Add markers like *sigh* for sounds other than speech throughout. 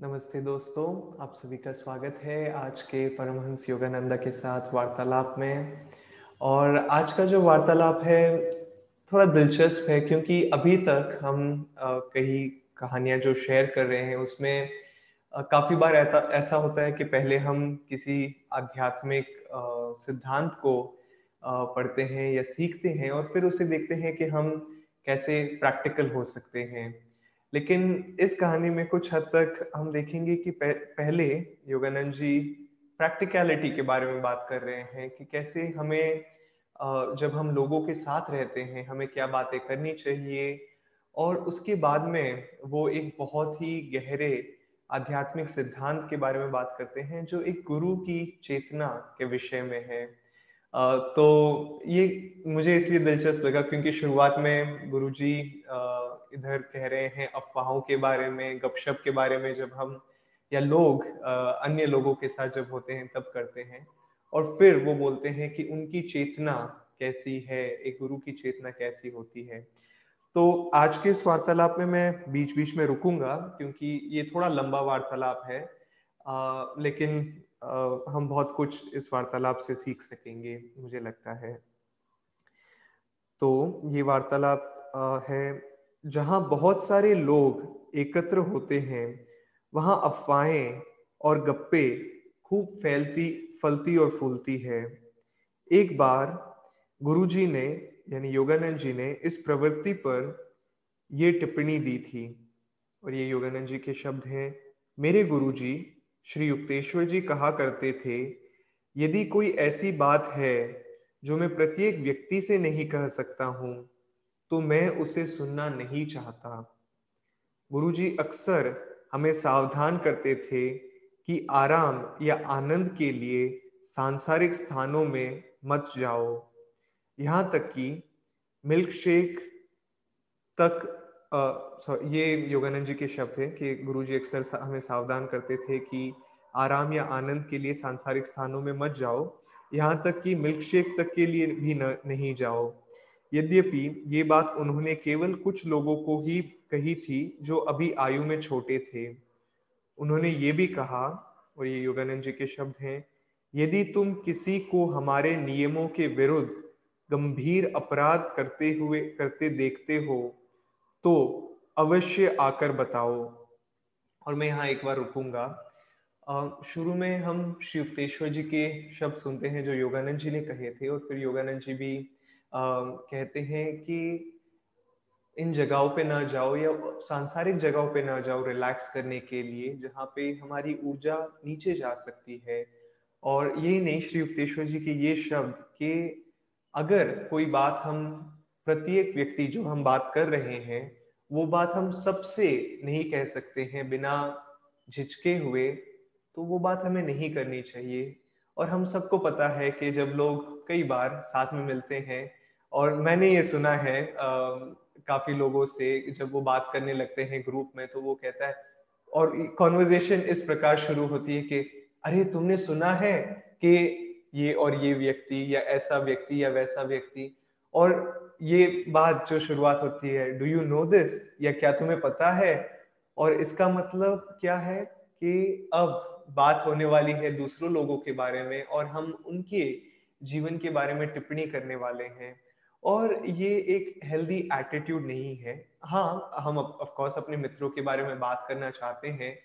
नमस्ते दोस्तों, आप सभी का स्वागत है आज के परमहंस योगानंदा के साथ वार्तालाप में। और आज का जो वार्तालाप है, थोड़ा दिलचस्प है क्योंकि अभी तक हम कई कहानियाँ जो शेयर कर रहे हैं, उसमें काफ़ी बार ऐसा होता है कि पहले हम किसी आध्यात्मिक सिद्धांत को पढ़ते हैं या सीखते हैं और फिर उसे देखते हैं कि हम कैसे प्रैक्टिकल हो सकते हैं। लेकिन इस कहानी में कुछ हद तक हम देखेंगे कि पहले योगानंद जी प्रैक्टिकलिटी के बारे में बात कर रहे हैं कि कैसे हमें जब हम लोगों के साथ रहते हैं, हमें क्या बातें करनी चाहिए और उसके बाद में वो एक बहुत ही गहरे आध्यात्मिक सिद्धांत के बारे में बात करते हैं जो एक गुरु की चेतना के विषय में है। तो ये मुझे इसलिए दिलचस्प लगा क्योंकि शुरुआत में गुरुजी इधर कह रहे हैं अफवाहों के बारे में गपशप के बारे में जब हम या लोग अन्य लोगों के साथ जब होते हैं तब करते हैं। और फिर वो बोलते हैं कि उनकी चेतना कैसी है एक गुरु की चेतना कैसी होती है। तो आज के इस वार्तालाप में मैं बीच बीच में रुकूँगा क्योंकि ये थोड़ा लंबा वार्तालाप है। आ, लेकिन आ, हम बहुत कुछ इस वार्तालाप से सीख सकेंगे मुझे लगता है। तो ये वार्तालाप है जहाँ बहुत सारे लोग एकत्र होते हैं, वहाँ अफवाहें और गप्पे खूब फैलती, फलती और फूलती है। एक बार गुरुजी ने, यानी योगानंद जी ने इस प्रवृत्ति पर ये टिप्पणी दी थी और ये योगानंद जी के शब्द हैं, मेरे गुरुजी, श्री युक्तेश्वर जी कहा करते थे, यदि कोई ऐसी बात है जो मैं प्रत्येक व्यक्ति से नहीं कह सकता हूँ तो मैं उसे सुनना नहीं चाहता। गुरुजी अक्सर हमें सावधान करते थे कि आराम या आनंद के लिए सांसारिक स्थानों में मत जाओ। यहाँ तक कि मिल्क शेक तक सॉरी ये योगानंद जी के शब्द है कि गुरुजी अक्सर हमें सावधान करते थे कि आराम या आनंद के लिए सांसारिक स्थानों में मत जाओ। यहाँ तक कि मिल्क शेक तक के लिए भी न, नहीं जाओ। यद्यपि ये बात उन्होंने केवल कुछ लोगों को ही कही थी जो अभी आयु में छोटे थे। उन्होंने ये भी कहा, और ये योगानंद जी के शब्द हैं, यदि तुम किसी को हमारे नियमों के विरुद्ध गंभीर अपराध करते हुए, करते देखते हो तो अवश्य आकर बताओ। और मैं यहाँ एक बार रुकूँगा। शुरू में हम श्री युक्तेश्वर जी के शब्द सुनते हैं जो योगानंद जी ने कहे थे, और फिर योगानंद जी भी कहते हैं कि इन जगहों पे ना जाओ या सांसारिक जगहों पे ना जाओ रिलैक्स करने के लिए, जहाँ पे हमारी ऊर्जा नीचे जा सकती है। और यही नहीं, श्री युक्तेश्वर जी, के ये शब्द कि अगर कोई बात हम, प्रत्येक व्यक्ति जो हम बात कर रहे हैं, वो बात हम सबसे नहीं कह सकते हैं, बिना झिझके हुए तो वो बात हमें नहीं करनी चाहिए। और हम सबको पता है कि जब लोग कई बार साथ में मिलते हैं और मैंने ये सुना है काफ़ी लोगों से जब वो बात करने लगते हैं ग्रुप में तो वो कहता है, और कॉन्वर्जेशन इस प्रकार शुरू होती है कि, अरे, तुमने सुना है कि ये और ये व्यक्ति या ऐसा व्यक्ति या वैसा व्यक्ति? और ये बात जो शुरुआत होती है डू यू नो दिस या क्या तुम्हें पता है? और इसका मतलब क्या है कि अब बात होने वाली है दूसरों लोगों के बारे में और हम उनके जीवन के बारे में टिप्पणी करने वाले हैं। और ये एक हेल्दी एटीट्यूड नहीं है। हाँ हम ऑफ़ कोर्स अपने मित्रों के बारे में बात करना चाहते हैं।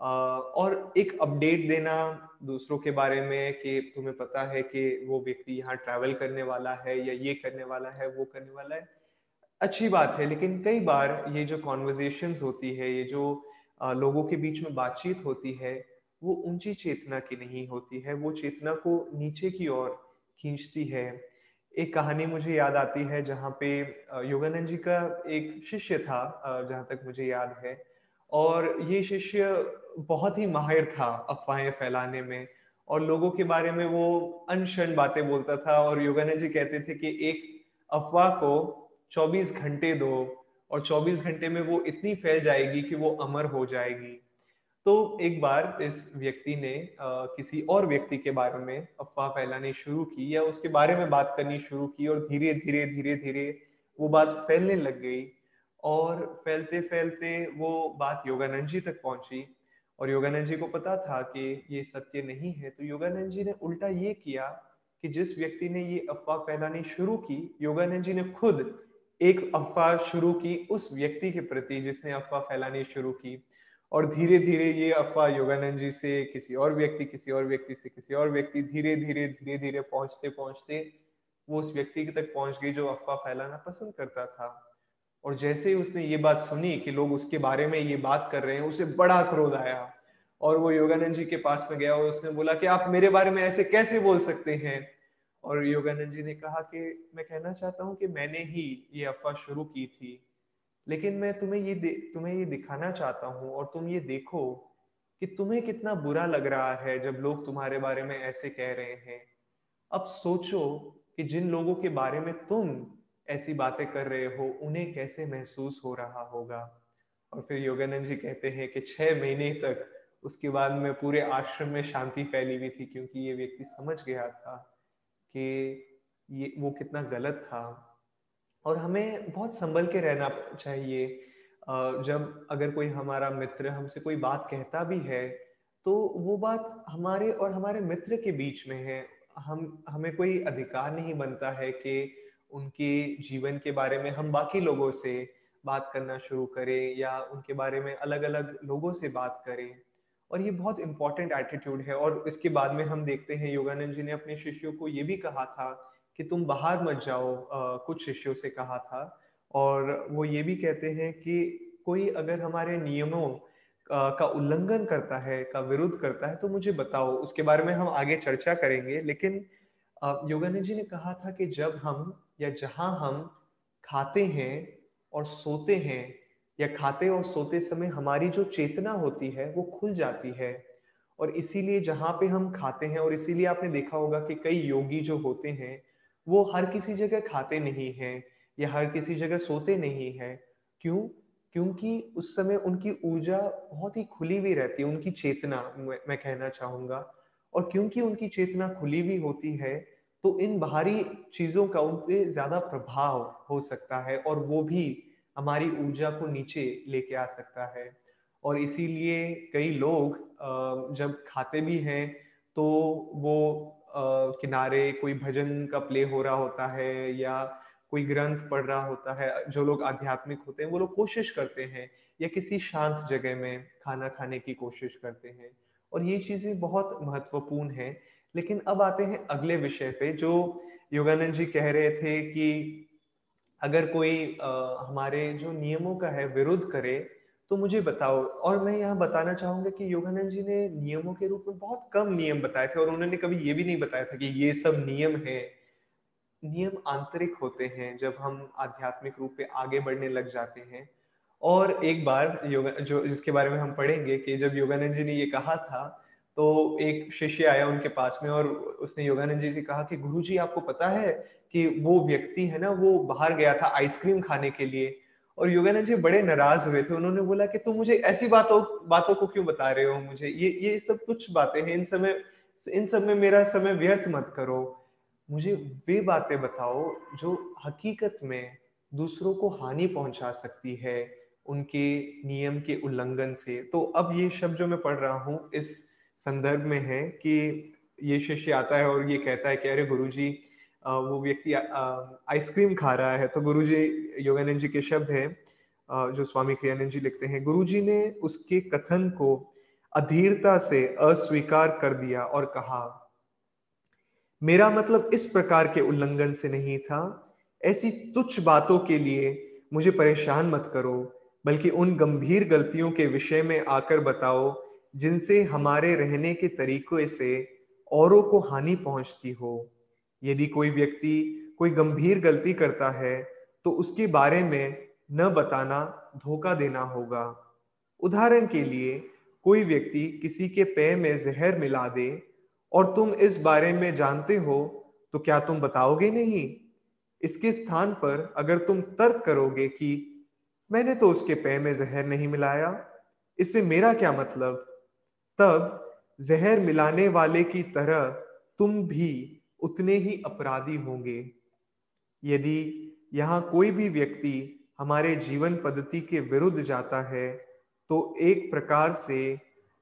और एक अपडेट देना दूसरों के बारे में कि तुम्हें पता है कि वो व्यक्ति यहाँ ट्रैवल करने वाला है या ये करने वाला है, वो करने वाला है। अच्छी बात है, लेकिन कई बार ये जो कॉन्वर्जेशन होती है, ये जो लोगों के बीच में बातचीत होती है, वो ऊँची चेतना की नहीं होती है। वो चेतना को नीचे की ओर खींचती है। एक कहानी मुझे याद आती है जहाँ पे योगानंद जी का एक शिष्य था जहाँ तक मुझे याद है। और ये शिष्य बहुत ही माहिर था अफवाहें फैलाने में और लोगों के बारे में वो अनशन बातें बोलता था और योगानंद जी कहते थे कि एक अफवाह को 24 घंटे दो और 24 घंटे में वो इतनी फैल जाएगी कि वो अमर हो जाएगी। तो एक बार इस व्यक्ति ने किसी और व्यक्ति के बारे में अफवाह फैलानी शुरू की या उसके बारे में बात करनी शुरू की और धीरे धीरे धीरे धीरे वो बात फैलने लग गई और फैलते फैलते वो बात योगानंद जी तक पहुँची और योगानंद जी को पता था कि ये सत्य नहीं है। तो योगानंद जी ने उल्टा ये किया कि जिस व्यक्ति ने ये अफवाह फैलानी शुरू की योगानंद जी ने खुद एक अफवाह शुरू की उस व्यक्ति के प्रति जिसने अफवाह फैलानी शुरू की। और धीरे धीरे ये अफवाह योगानंद जी से, किसी और व्यक्ति, किसी और व्यक्ति से, किसी और व्यक्ति धीरे धीरे धीरे धीरे पहुँचते पहुँचते वो उस व्यक्ति तक पहुँच गई जो अफवाह फैलाना पसंद करता था। और जैसे ही उसने ये बात सुनी कि लोग उसके बारे में ये बात कर रहे हैं, उसे बड़ा क्रोध आया। और वो योगानंद जी के पास में गया और उसने बोला कि आप मेरे बारे में ऐसे कैसे बोल सकते हैं? और योगानंद जी ने कहा कि मैं कहना चाहता हूँ कि मैंने ही ये अफवाह शुरू की थी। लेकिन मैं तुम्हें ये तुम्हें ये दिखाना चाहता हूँ और तुम ये देखो कि तुम्हें कितना बुरा लग रहा है जब लोग तुम्हारे बारे में ऐसे कह रहे हैं। अब सोचो कि जिन लोगों के बारे में तुम ऐसी बातें कर रहे हो, उन्हें कैसे महसूस हो रहा होगा? और फिर योगानंद जी कहते हैं कि छह महीने तक उसके बाद में पूरे आश्रम में शांति फैली हुई थी, क्योंकि ये व्यक्ति समझ गया था कि ये, वो कितना गलत था। और हमें बहुत संभल के रहना चाहिए। जब अगर कोई हमारा मित्र हमसे कोई बात कहता भी है तो वो बात हमारे और हमारे मित्र के बीच में है। हम, हमें कोई अधिकार नहीं बनता है कि उनके जीवन के बारे में हम बाकी लोगों से बात करना शुरू करें या उनके बारे में अलग अलग लोगों से बात करें। और ये बहुत इंपॉर्टेंट एटीट्यूड है और इसके बाद में हम देखते हैं योगानंद जी ने अपने शिष्यों को ये भी कहा था कि तुम बाहर मत जाओ आ, कुछ शिष्यों से कहा था। और वो ये भी कहते हैं कि कोई अगर हमारे नियमों का उल्लंघन करता है का विरुद्ध करता है तो मुझे बताओ। उसके बारे में हम आगे चर्चा करेंगे। लेकिन योगानंद जी ने कहा था कि जब हम या जहाँ हम खाते हैं और सोते हैं या खाते और सोते समय हमारी जो चेतना होती है वो खुल जाती है। और इसीलिए जहाँ पे हम खाते हैं और इसीलिए आपने देखा होगा कि कई योगी जो होते हैं वो हर किसी जगह खाते नहीं हैं या हर किसी जगह सोते नहीं है। क्यों? क्योंकि उस समय उनकी ऊर्जा बहुत ही खुली हुई रहती है, उनकी चेतना, मैं कहना चाहूँगा। और क्योंकि उनकी चेतना खुली हुई होती है तो इन बाहरी चीज़ों का उन पर ज़्यादा प्रभाव हो सकता है और वो भी हमारी ऊर्जा को नीचे लेके आ सकता है। और इसीलिए कई लोग जब खाते भी हैं तो वो किनारे कोई भजन का प्ले हो रहा होता है या कोई ग्रंथ पढ़ रहा होता है जो लोग आध्यात्मिक होते हैं वो लोग कोशिश करते हैं या किसी शांत जगह में खाना खाने की कोशिश करते हैं। और ये चीज़ें बहुत महत्वपूर्ण है। लेकिन अब आते हैं अगले विषय पे जो योगानंद जी कह रहे थे कि अगर कोई आ, हमारे जो नियमों का है विरुद्ध करे तो मुझे बताओ, और मैं यहाँ बताना चाहूँगा कि योगानंद जी ने नियमों के रूप में बहुत कम नियम बताए थे और उन्होंने कभी ये भी नहीं बताया था कि ये सब नियम है। नियम आंतरिक होते हैं जब हम आध्यात्मिक रूप पे आगे बढ़ने लग जाते हैं। और एक बार योगा, जो, जिसके बारे में हम पढ़ेंगे कि जब योगानंद जी ने ये कहा था तो एक शिष्य आया उनके पास में और उसने योगानंद जी से कहा कि गुरु जी आपको पता है कि वो व्यक्ति है ना, वो बाहर गया था आइसक्रीम खाने के लिए। और योगानंद जी बड़े नाराज़ हुए थे। उन्होंने बोला कि तुम मुझे ऐसी बातों बातों को क्यों बता रहे हो मुझे? ये ये सब तुच्छ बातें हैं। इन समय, इन सब में मेरा समय व्यर्थ मत करो। मुझे वे बातें बताओ जो हकीकत में दूसरों को हानि पहुँचा सकती है उनके नियम के उल्लंघन से। तो अब ये शब्द जो मैं पढ़ रहा हूँ, इस संदर्भ में है कि ये शिष्य आता है और ये कहता है कि, अरे गुरुजी वो व्यक्ति आइसक्रीम खा रहा है तो गुरु जी योगानंद जी के शब्द है जो स्वामी क्रियानंद जी लिखते हैं गुरु जी ने उसके कथन को अधीरता से अस्वीकार कर दिया और कहा, मेरा मतलब इस प्रकार के उल्लंघन से नहीं था, ऐसी तुच्छ बातों के लिए मुझे परेशान मत करो, बल्कि उन गंभीर गलतियों के विषय में आकर बताओ, जिनसे हमारे रहने के तरीकों से औरों को हानि पहुँचती हो। यदि कोई व्यक्ति कोई गंभीर गलती करता है तो उसके बारे में न बताना धोखा देना होगा। उदाहरण के लिए, कोई व्यक्ति किसी के पेय में जहर मिला दे और तुम इस बारे में जानते हो तो क्या तुम बताओगे नहीं? इसके स्थान पर अगर तुम तर्क करोगे कि मैंने तो उसके पेय में जहर नहीं मिलाया, इससे मेरा क्या मतलब? तब जहर मिलाने वाले की तरह तुम भी उतने ही अपराधी होंगे। यदि यहाँ कोई भी व्यक्ति हमारे जीवन पद्धति के विरुद्ध जाता है तो एक प्रकार से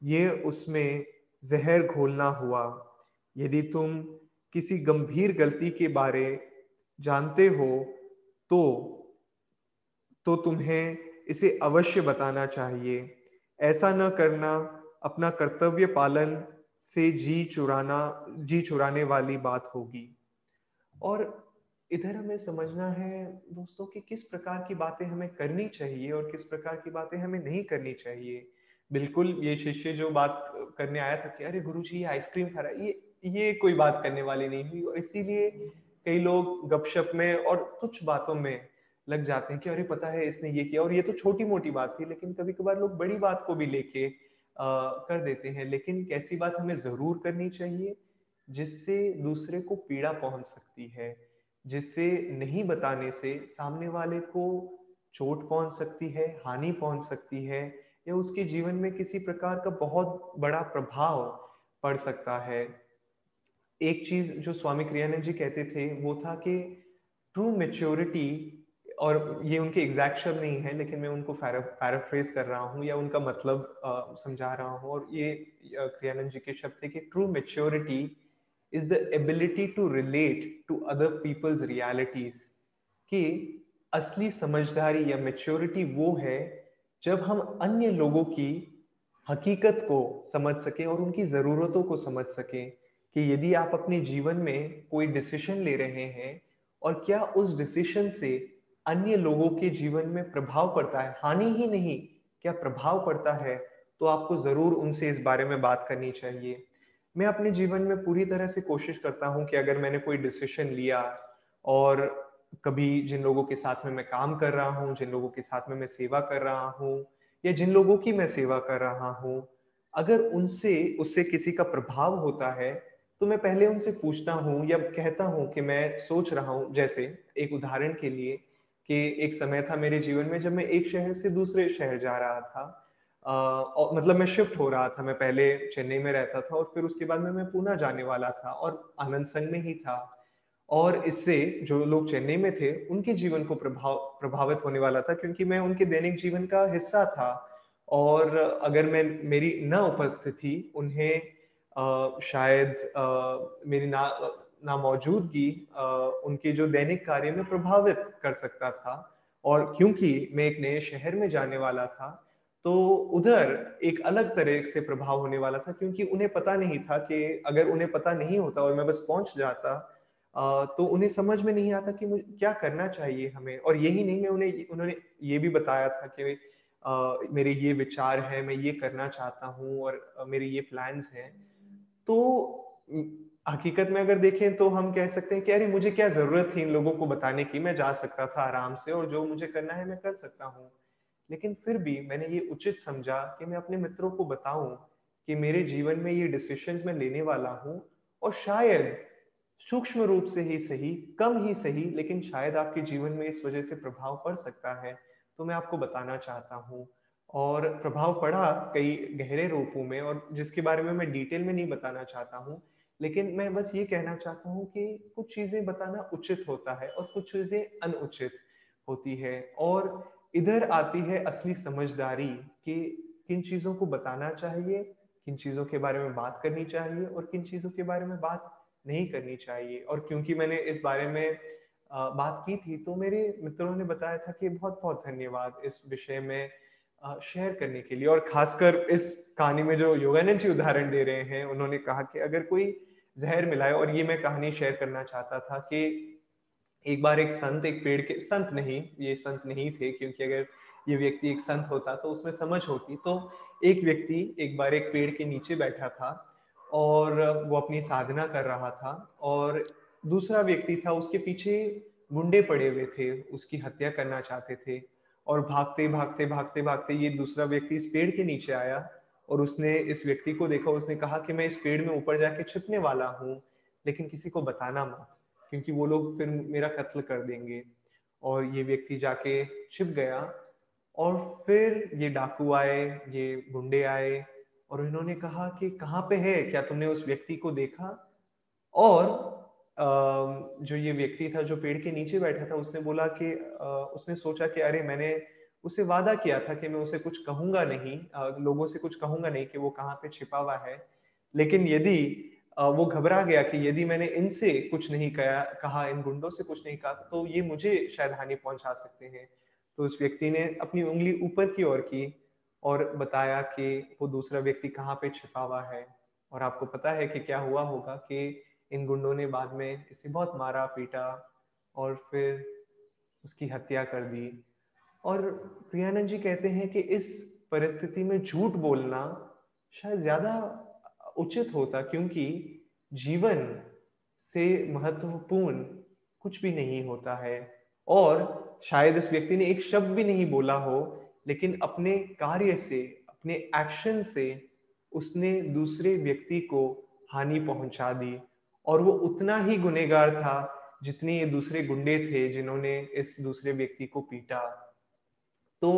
ये उसमें जहर घोलना हुआ। यदि तुम किसी गंभीर गलती के बारे जानते हो तो तो तुम्हें इसे अवश्य बताना चाहिए। ऐसा न करना, अपना कर्तव्य पालन से जी चुराना, जी चुराने वाली बात होगी। और इधर हमें समझना है दोस्तों कि किस प्रकार की बातें हमें करनी चाहिए और किस प्रकार की बातें हमें नहीं करनी चाहिए। बिल्कुल ये शिष्य जो बात करने आया था कि अरे गुरु जी ये आइसक्रीम खा रहा है, ये ये कोई बात करने वाली नहीं हुई। और इसीलिए कई लोग गपशप में और कुछ बातों में लग जाते हैं कि अरे पता है इसने ये किया और ये तो छोटी मोटी बात थी, लेकिन कभी कभार लोग बड़ी बात को भी लेके कर देते हैं, लेकिन कैसी बात हमें ज़रूर करनी चाहिए जिससे दूसरे को पीड़ा पहुँच सकती है, जिससे नहीं बताने से सामने वाले को चोट पहुँच सकती है, हानि पहुँच सकती है, या उसके जीवन में किसी प्रकार का बहुत बड़ा प्रभाव पड़ सकता है। एक चीज़ जो स्वामी क्रियानंद जी कहते थे वो था कि ट्रू मेच्योरिटी और ये उनके एग्जैक्ट शब्द नहीं है, लेकिन मैं उनको पैराफ्रेज कर रहा हूँ या उनका मतलब समझा रहा हूँ। और ये क्रियानंद जी के शब्द थे कि true maturity is the ability to relate to other people's realities कि असली समझदारी या मेच्योरिटी वो है जब हम अन्य लोगों की हकीकत को समझ सकें और उनकी ज़रूरतों को समझ सकें कि यदि आप अपने जीवन में कोई डिसीज़न ले रहे हैं और क्या उस डिसीज़न से अन्य लोगों के जीवन में प्रभाव पड़ता है, हानि ही नहीं, क्या प्रभाव पड़ता है? तो आपको ज़रूर उनसे इस बारे में बात करनी चाहिए। मैं अपने जीवन में पूरी तरह से कोशिश करता हूँ कि अगर मैंने कोई डिसीशन लिया और कभी जिन लोगों के साथ में मैं काम कर रहा हूँ, जिन लोगों के साथ में मैं सेवा कर रहा हूँ या जिन लोगों की मैं सेवा कर रहा हूँ, अगर उनसे, उससे किसी का प्रभाव होता है तो मैं पहले उनसे पूछता हूँ या कहता हूँ कि मैं सोच रहा हूँ, जैसे एक उदाहरण के लिए कि एक समय था मेरे जीवन में जब मैं एक शहर से दूसरे शहर जा रहा था। आ, और मतलब मैं शिफ्ट हो रहा था। मैं पहले चेन्नई में रहता था और फिर उसके बाद में मैं पूना जाने वाला था और आनंद संघ में ही था। और इससे जो लोग चेन्नई में थे उनके जीवन को प्रभाव प्रभावित होने वाला था क्योंकि मैं उनके दैनिक जीवन का हिस्सा था। और अगर मैं मेरी न उपस्थिति उन्हें आ, शायद आ, मेरी ना ना मौजूदगी उनके जो दैनिक कार्य में प्रभावित कर सकता था और क्योंकि मैं एक नए शहर में जाने वाला था तो उधर एक अलग तरह से प्रभाव होने वाला था क्योंकि उन्हें पता नहीं था कि अगर उन्हें पता नहीं होता और मैं बस पहुँच जाता तो उन्हें समझ में नहीं आता कि मुझे, क्या करना चाहिए हमें। और यही नहीं, मैं उन्हें, उन्होंने ये भी बताया था कि मेरे ये विचार है, मैं ये करना चाहता हूँ और मेरे ये प्लान्स हैं। तो हकीकत में अगर देखें तो हम कह सकते हैं कि अरे मुझे क्या ज़रूरत थी इन लोगों को बताने की? मैं जा सकता था आराम से और जो मुझे करना है मैं कर सकता हूँ। लेकिन फिर भी मैंने ये उचित समझा कि मैं अपने मित्रों को बताऊँ कि मेरे जीवन में ये डिसीशंस मैं लेने वाला हूँ और शायद सूक्ष्म रूप से ही सही, कम ही सही, लेकिन शायद आपके जीवन में इस वजह से प्रभाव पड़ सकता है तो मैं आपको बताना चाहता हूँ। और प्रभाव पड़ा कई गहरे रूपों में और जिसके बारे में मैं डिटेल में नहीं बताना चाहता हूँ लेकिन मैं बस ये कहना चाहता हूँ कि कुछ चीज़ें बताना उचित होता है और कुछ चीज़ें अनुचित होती है। और इधर आती है असली समझदारी कि किन चीज़ों को बताना चाहिए, किन चीज़ों के बारे में बात करनी चाहिए और किन चीज़ों के बारे में बात नहीं करनी चाहिए। और क्योंकि मैंने इस बारे में बात की थी तो मेरे मित्रों ने बताया था कि बहुत बहुत धन्यवाद इस विषय में। शेयर करने के लिए और खासकर इस कहानी में जो योगानंद जी उदाहरण दे रहे हैं, उन्होंने कहा कि अगर कोई जहर मिलाए, और ये मैं कहानी शेयर करना चाहता था कि एक बार एक संत, एक पेड़ के, संत नहीं, ये संत नहीं थे, क्योंकि अगर ये व्यक्ति एक संत होता तो उसमें समझ होती। तो एक व्यक्ति एक बार एक पेड़ के नीचे बैठा था और वो अपनी साधना कर रहा था और दूसरा व्यक्ति था, उसके पीछे गुंडे पड़े हुए थे, उसकी हत्या करना चाहते थे। और भागते भागते भागते भागते ये दूसरा व्यक्ति इस पेड़ के नीचे आया और उसने इस व्यक्ति को देखा, उसने कहा कि मैं इस पेड़ में ऊपर जाके छिपने वाला हूँ, लेकिन किसी को बताना मत, क्योंकि वो लोग फिर मेरा कत्ल कर देंगे। और ये व्यक्ति जाके छिप गया और फिर ये डाकू आए, ये गुंडे आए और इन्होंने कहा कि कहाँ पे है? क्या तुमने उस व्यक्ति को देखा? और जो ये व्यक्ति था, जो पेड़ के नीचे बैठा था, उसने बोला कि उसने सोचा कि अरे, मैंने उसे वादा किया था कि मैं उसे कुछ कहूँगा नहीं लोगों से कुछ कहूँगा नहीं कि वो कहाँ पे छिपा हुआ है। लेकिन यदि वो घबरा गया कि यदि मैंने इनसे कुछ नहीं कहा कहा, इन गुंडों से कुछ नहीं कहा तो ये मुझे शायद हानि पहुँचा सकते हैं। तो उस व्यक्ति ने अपनी उंगली ऊपर की ओर की और बताया कि वो दूसरा व्यक्ति कहाँ पे छिपा हुआ है। और आपको पता है कि क्या हुआ होगा कि इन गुंडों ने बाद में इसे बहुत मारा, पीटा और फिर उसकी हत्या कर दी। और प्रियानंद जी कहते हैं कि इस परिस्थिति में झूठ बोलना शायद ज़्यादा उचित होता क्योंकि जीवन से महत्वपूर्ण कुछ भी नहीं होता है। और शायद इस व्यक्ति ने एक शब्द भी नहीं बोला हो, लेकिन अपने कार्य से, अपने एक्शन से उसने दूसरे व्यक्ति को हानि पहुँचा दी। और वो उतना ही गुनेगार था जितने ये दूसरे गुंडे थे जिन्होंने इस दूसरे व्यक्ति को पीटा। तो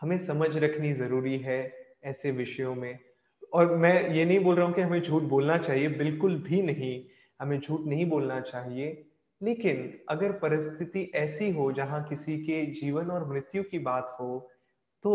हमें समझ रखनी ज़रूरी है ऐसे विषयों में। और मैं ये नहीं बोल रहा हूँ कि हमें झूठ बोलना चाहिए, बिल्कुल भी नहीं। हमें झूठ नहीं बोलना चाहिए। लेकिन अगर परिस्थिति ऐसी हो जहाँ किसी के जीवन और मृत्यु की बात हो तो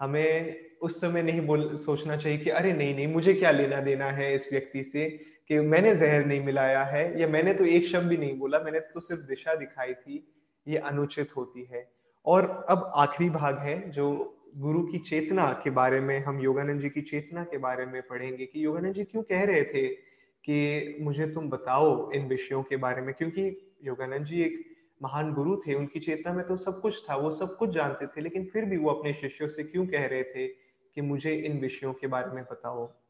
हमें उस समय नहीं बोल, सोचना चाहिए कि अरे नहीं नहीं, मुझे क्या लेना देना है इस व्यक्ति से? कि मैंने जहर नहीं मिलाया है, या मैंने तो एक शब्द भी नहीं बोला, मैंने तो सिर्फ़ दिशा दिखाई थी, ये अनुचित होती है। और अब आखिरी भाग है, जो गुरु की चेतना के बारे में, हम योगानंद जी की चेतना के बारे में पढ़ेंगे कि योगानंद जी क्यों कह रहे थे कि मुझे तुम बताओ इन विषयों के बारे में, क्योंकि योगानंद जी एक महान गुरु थे, उनकी चेतना में तो सब कुछ था, वो सब कुछ जानते थे, लेकिन फिर भी वो अपने शिष्यों से क्यों कह रहे थे कि मुझे इन विषयों के बारे में बताओ?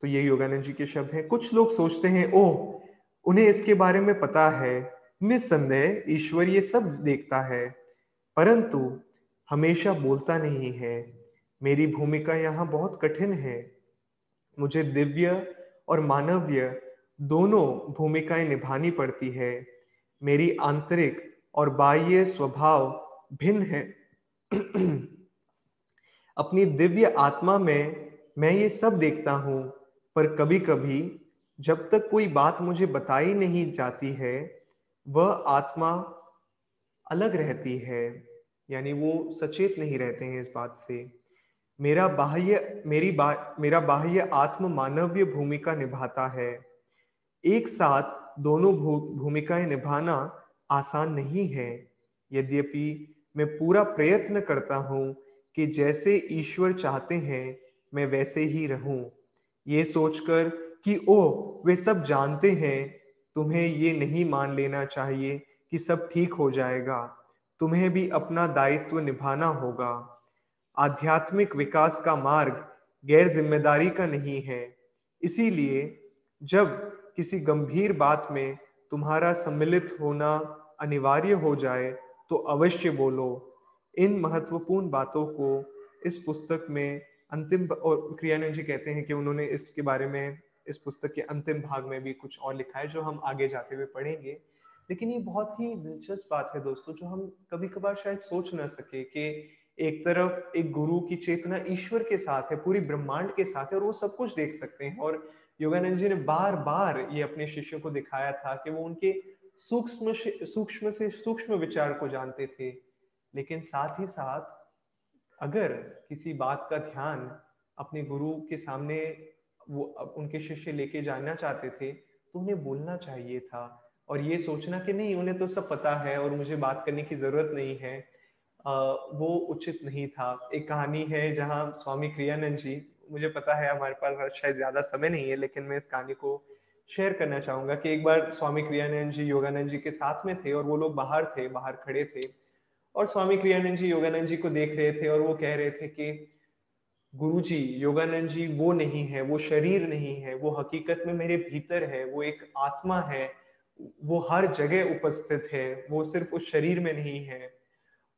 तो ये योगानंद जी के शब्द हैं। कुछ लोग सोचते हैं, ओह, उन्हें इसके बारे में पता है, निस्संदेह ईश्वर ये सब देखता है, परंतु हमेशा बोलता नहीं है। मेरी भूमिका यहाँ बहुत कठिन है। मुझे दिव्य और मानवीय दोनों भूमिकाएँ निभानी पड़ती है। मेरी आंतरिक और बाह्य स्वभाव भिन्न है। *clears throat* अपनी दिव्य आत्मा में मैं ये सब देखता हूँ। पर कभी कभी जब तक कोई बात मुझे बताई नहीं जाती है वह आत्मा अलग रहती है यानी वो सचेत नहीं रहते हैं इस बात से। मेरा बाह्य मेरी बा, मेरा बाह्य आत्म मानवीय भूमिका निभाता है। एक साथ दोनों भू, भूमिकाएँ निभाना आसान नहीं है। यद्यपि मैं पूरा प्रयत्न करता हूँ कि जैसे ईश्वर चाहते हैं मैं वैसे ही रहूँ। ये सोचकर कि ओ वे सब जानते हैं, तुम्हें ये नहीं मान लेना चाहिए कि सब ठीक हो जाएगा। तुम्हें भी अपना दायित्व निभाना होगा। आध्यात्मिक विकास का मार्ग गैर ज़िम्मेदारी का नहीं है। इसीलिए, जब किसी गंभीर बात में तुम्हारा सम्मिलित होना अनिवार्य हो जाए तो अवश्य बोलो। इन महत्वपूर्ण बातों को इस पुस्तक में अंतिम और क्रियानंद जी कहते हैं कि उन्होंने इसके बारे में, इस पुस्तक के अंतिम भाग में भी कुछ और लिखा है जो हम आगे जाते हुए पढ़ेंगे। लेकिन ये बहुत ही दिलचस्प बात है दोस्तों, जो हम कभी कभार शायद सोच ना सके कि एक तरफ़ एक गुरु की चेतना ईश्वर के साथ है, पूरी ब्रह्मांड के साथ है और वो सब कुछ देख सकते हैं। और योगानंद जी ने बार बार ये अपने शिष्यों को दिखाया था कि वो उनके सूक्ष्म सूक्ष्म से सूक्ष्म विचार को जानते थे, लेकिन साथ ही साथ अगर किसी बात का ध्यान अपने गुरु के सामने वो उनके शिष्य लेके जाना चाहते थे तो उन्हें बोलना चाहिए था। और ये सोचना कि नहीं उन्हें तो सब पता है और मुझे बात करने की ज़रूरत नहीं है आ, वो उचित नहीं था। एक कहानी है जहाँ स्वामी क्रियानंद जी मुझे पता है हमारे पास शायद ज़्यादा समय नहीं है लेकिन मैं इस कहानी को शेयर करना चाहूँगा कि एक बार स्वामी क्रियानंद जी योगानंद जी के साथ में थे और वो लोग बाहर थे बाहर खड़े थे। और स्वामी क्रियानंद जी योगानंद जी को देख रहे थे और वो कह रहे थे कि गुरु जी योगानंद जी वो नहीं है, वो शरीर नहीं है, वो हकीकत में मेरे भीतर है, वो एक आत्मा है, वो हर जगह उपस्थित है, वो सिर्फ़ उस शरीर में नहीं है।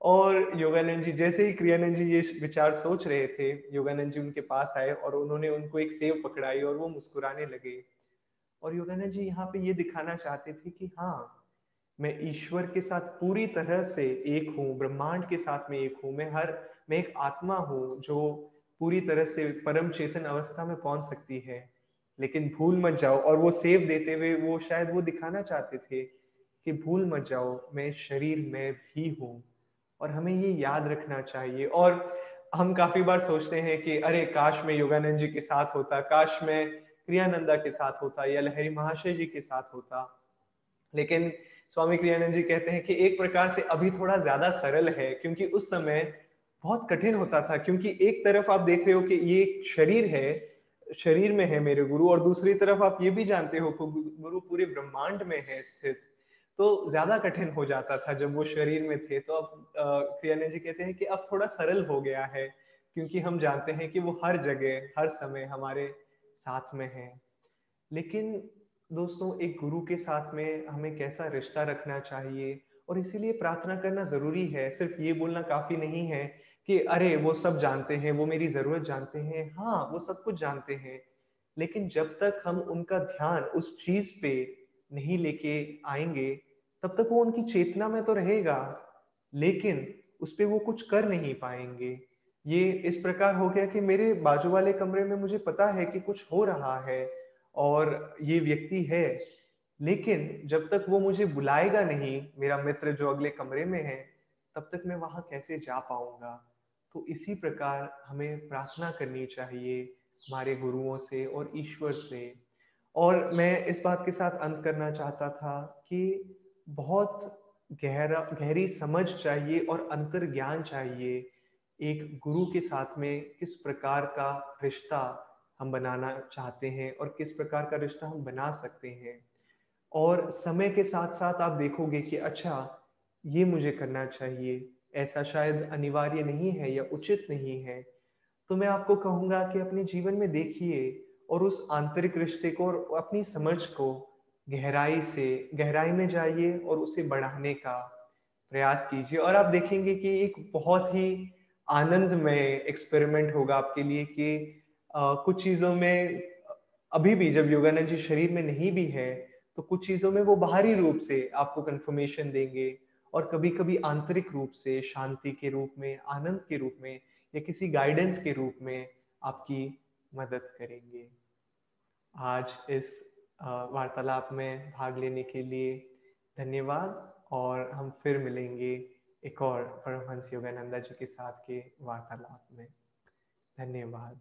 और योगानंद जी, जैसे ही क्रियानंद जी ये विचार सोच रहे थे, योगानंद जी उनके पास आए और उन्होंने उनको एक सेव पकड़ाई और वो मुस्कुराने लगे। और योगानंद जी यहाँ पे ये दिखाना चाहते थे कि हाँ मैं ईश्वर के साथ पूरी तरह से एक हूँ, ब्रह्मांड के साथ में एक हूँ, मैं हर, मैं एक आत्मा हूँ जो पूरी तरह से परम चेतन अवस्था में पहुँच सकती है। लेकिन भूल मत जाओ, और वो सेव देते हुए वो शायद वो दिखाना चाहते थे कि भूल मत जाओ, मैं शरीर में भी हूँ और हमें ये याद रखना चाहिए। और हम काफ़ी बार सोचते हैं कि अरे, काश में योगानंद जी के साथ होता, काश में क्रियानंदा के साथ होता या लहरी महाशय जी के साथ होता। लेकिन स्वामी क्रियानंद जी कहते हैं कि एक प्रकार से अभी थोड़ा ज़्यादा सरल है, क्योंकि उस समय बहुत कठिन होता था, क्योंकि एक तरफ़ आप देख रहे हो कि ये शरीर है, शरीर में है मेरे गुरु, और दूसरी तरफ़ आप ये भी जानते हो कि गुरु पूरे ब्रह्मांड में है स्थित। तो ज़्यादा कठिन हो जाता था जब वो शरीर में थे। तो अब क्रियानंद जी कहते हैं कि अब थोड़ा सरल हो गया है, क्योंकि हम जानते हैं कि वो हर जगह, हर समय हमारे साथ में है। लेकिन दोस्तों, एक गुरु के साथ में हमें कैसा रिश्ता रखना चाहिए? और इसीलिए प्रार्थना करना ज़रूरी है। सिर्फ़ ये बोलना काफ़ी नहीं है कि, अरे, वो सब जानते हैं, वो मेरी ज़रूरत जानते हैं। हाँ वो सब कुछ जानते हैं। लेकिन जब तक हम उनका ध्यान उस चीज़ पे नहीं लेके आएँगे, तब तक वो उनकी चेतना में तो रहेगा, लेकिन उस पर वो कुछ कर नहीं पाएँगे। ये इस प्रकार हो गया कि मेरे बाजू वाले कमरे में मुझे पता है कि कुछ हो रहा है। और ये व्यक्ति है। लेकिन जब तक वो मुझे बुलाएगा नहीं, मेरा मित्र जो अगले कमरे में है, तब तक मैं वहाँ कैसे जा पाऊँगा? तो इसी प्रकार हमें प्रार्थना करनी चाहिए हमारे गुरुओं से और ईश्वर से। और मैं इस बात के साथ अंत करना चाहता था कि बहुत गहरा, गहरी समझ चाहिए और अंतर ज्ञान चाहिए एक गुरु के साथ में किस प्रकार का रिश्ता हम बनाना चाहते हैं और किस प्रकार का रिश्ता हम बना सकते हैं। और समय के साथ साथ आप देखोगे कि अच्छा ये मुझे करना चाहिए, ऐसा शायद अनिवार्य नहीं है या उचित नहीं है। तो मैं आपको कहूँगा कि अपने जीवन में देखिए और उस आंतरिक रिश्ते को और अपनी समझ को गहराई से, गहराई में जाइए और उसे बढ़ाने का प्रयास कीजिए। और आप देखेंगे कि एक बहुत ही आनंदमय एक्सपेरिमेंट होगा आपके लिए कि कुछ चीज़ों में, अभी भी जब योगानंद जी शरीर में नहीं भी है तो कुछ चीज़ों में वो बाहरी रूप से आपको कंफर्मेशन देंगे और कभी कभी आंतरिक रूप से, शांति के रूप में, आनंद के रूप में या किसी गाइडेंस के रूप में आपकी मदद करेंगे। आज इस वार्तालाप में भाग लेने के लिए धन्यवाद और हम फिर मिलेंगे एक और परमहंस योगानंदा जी के साथ के वार्तालाप में। धन्यवाद।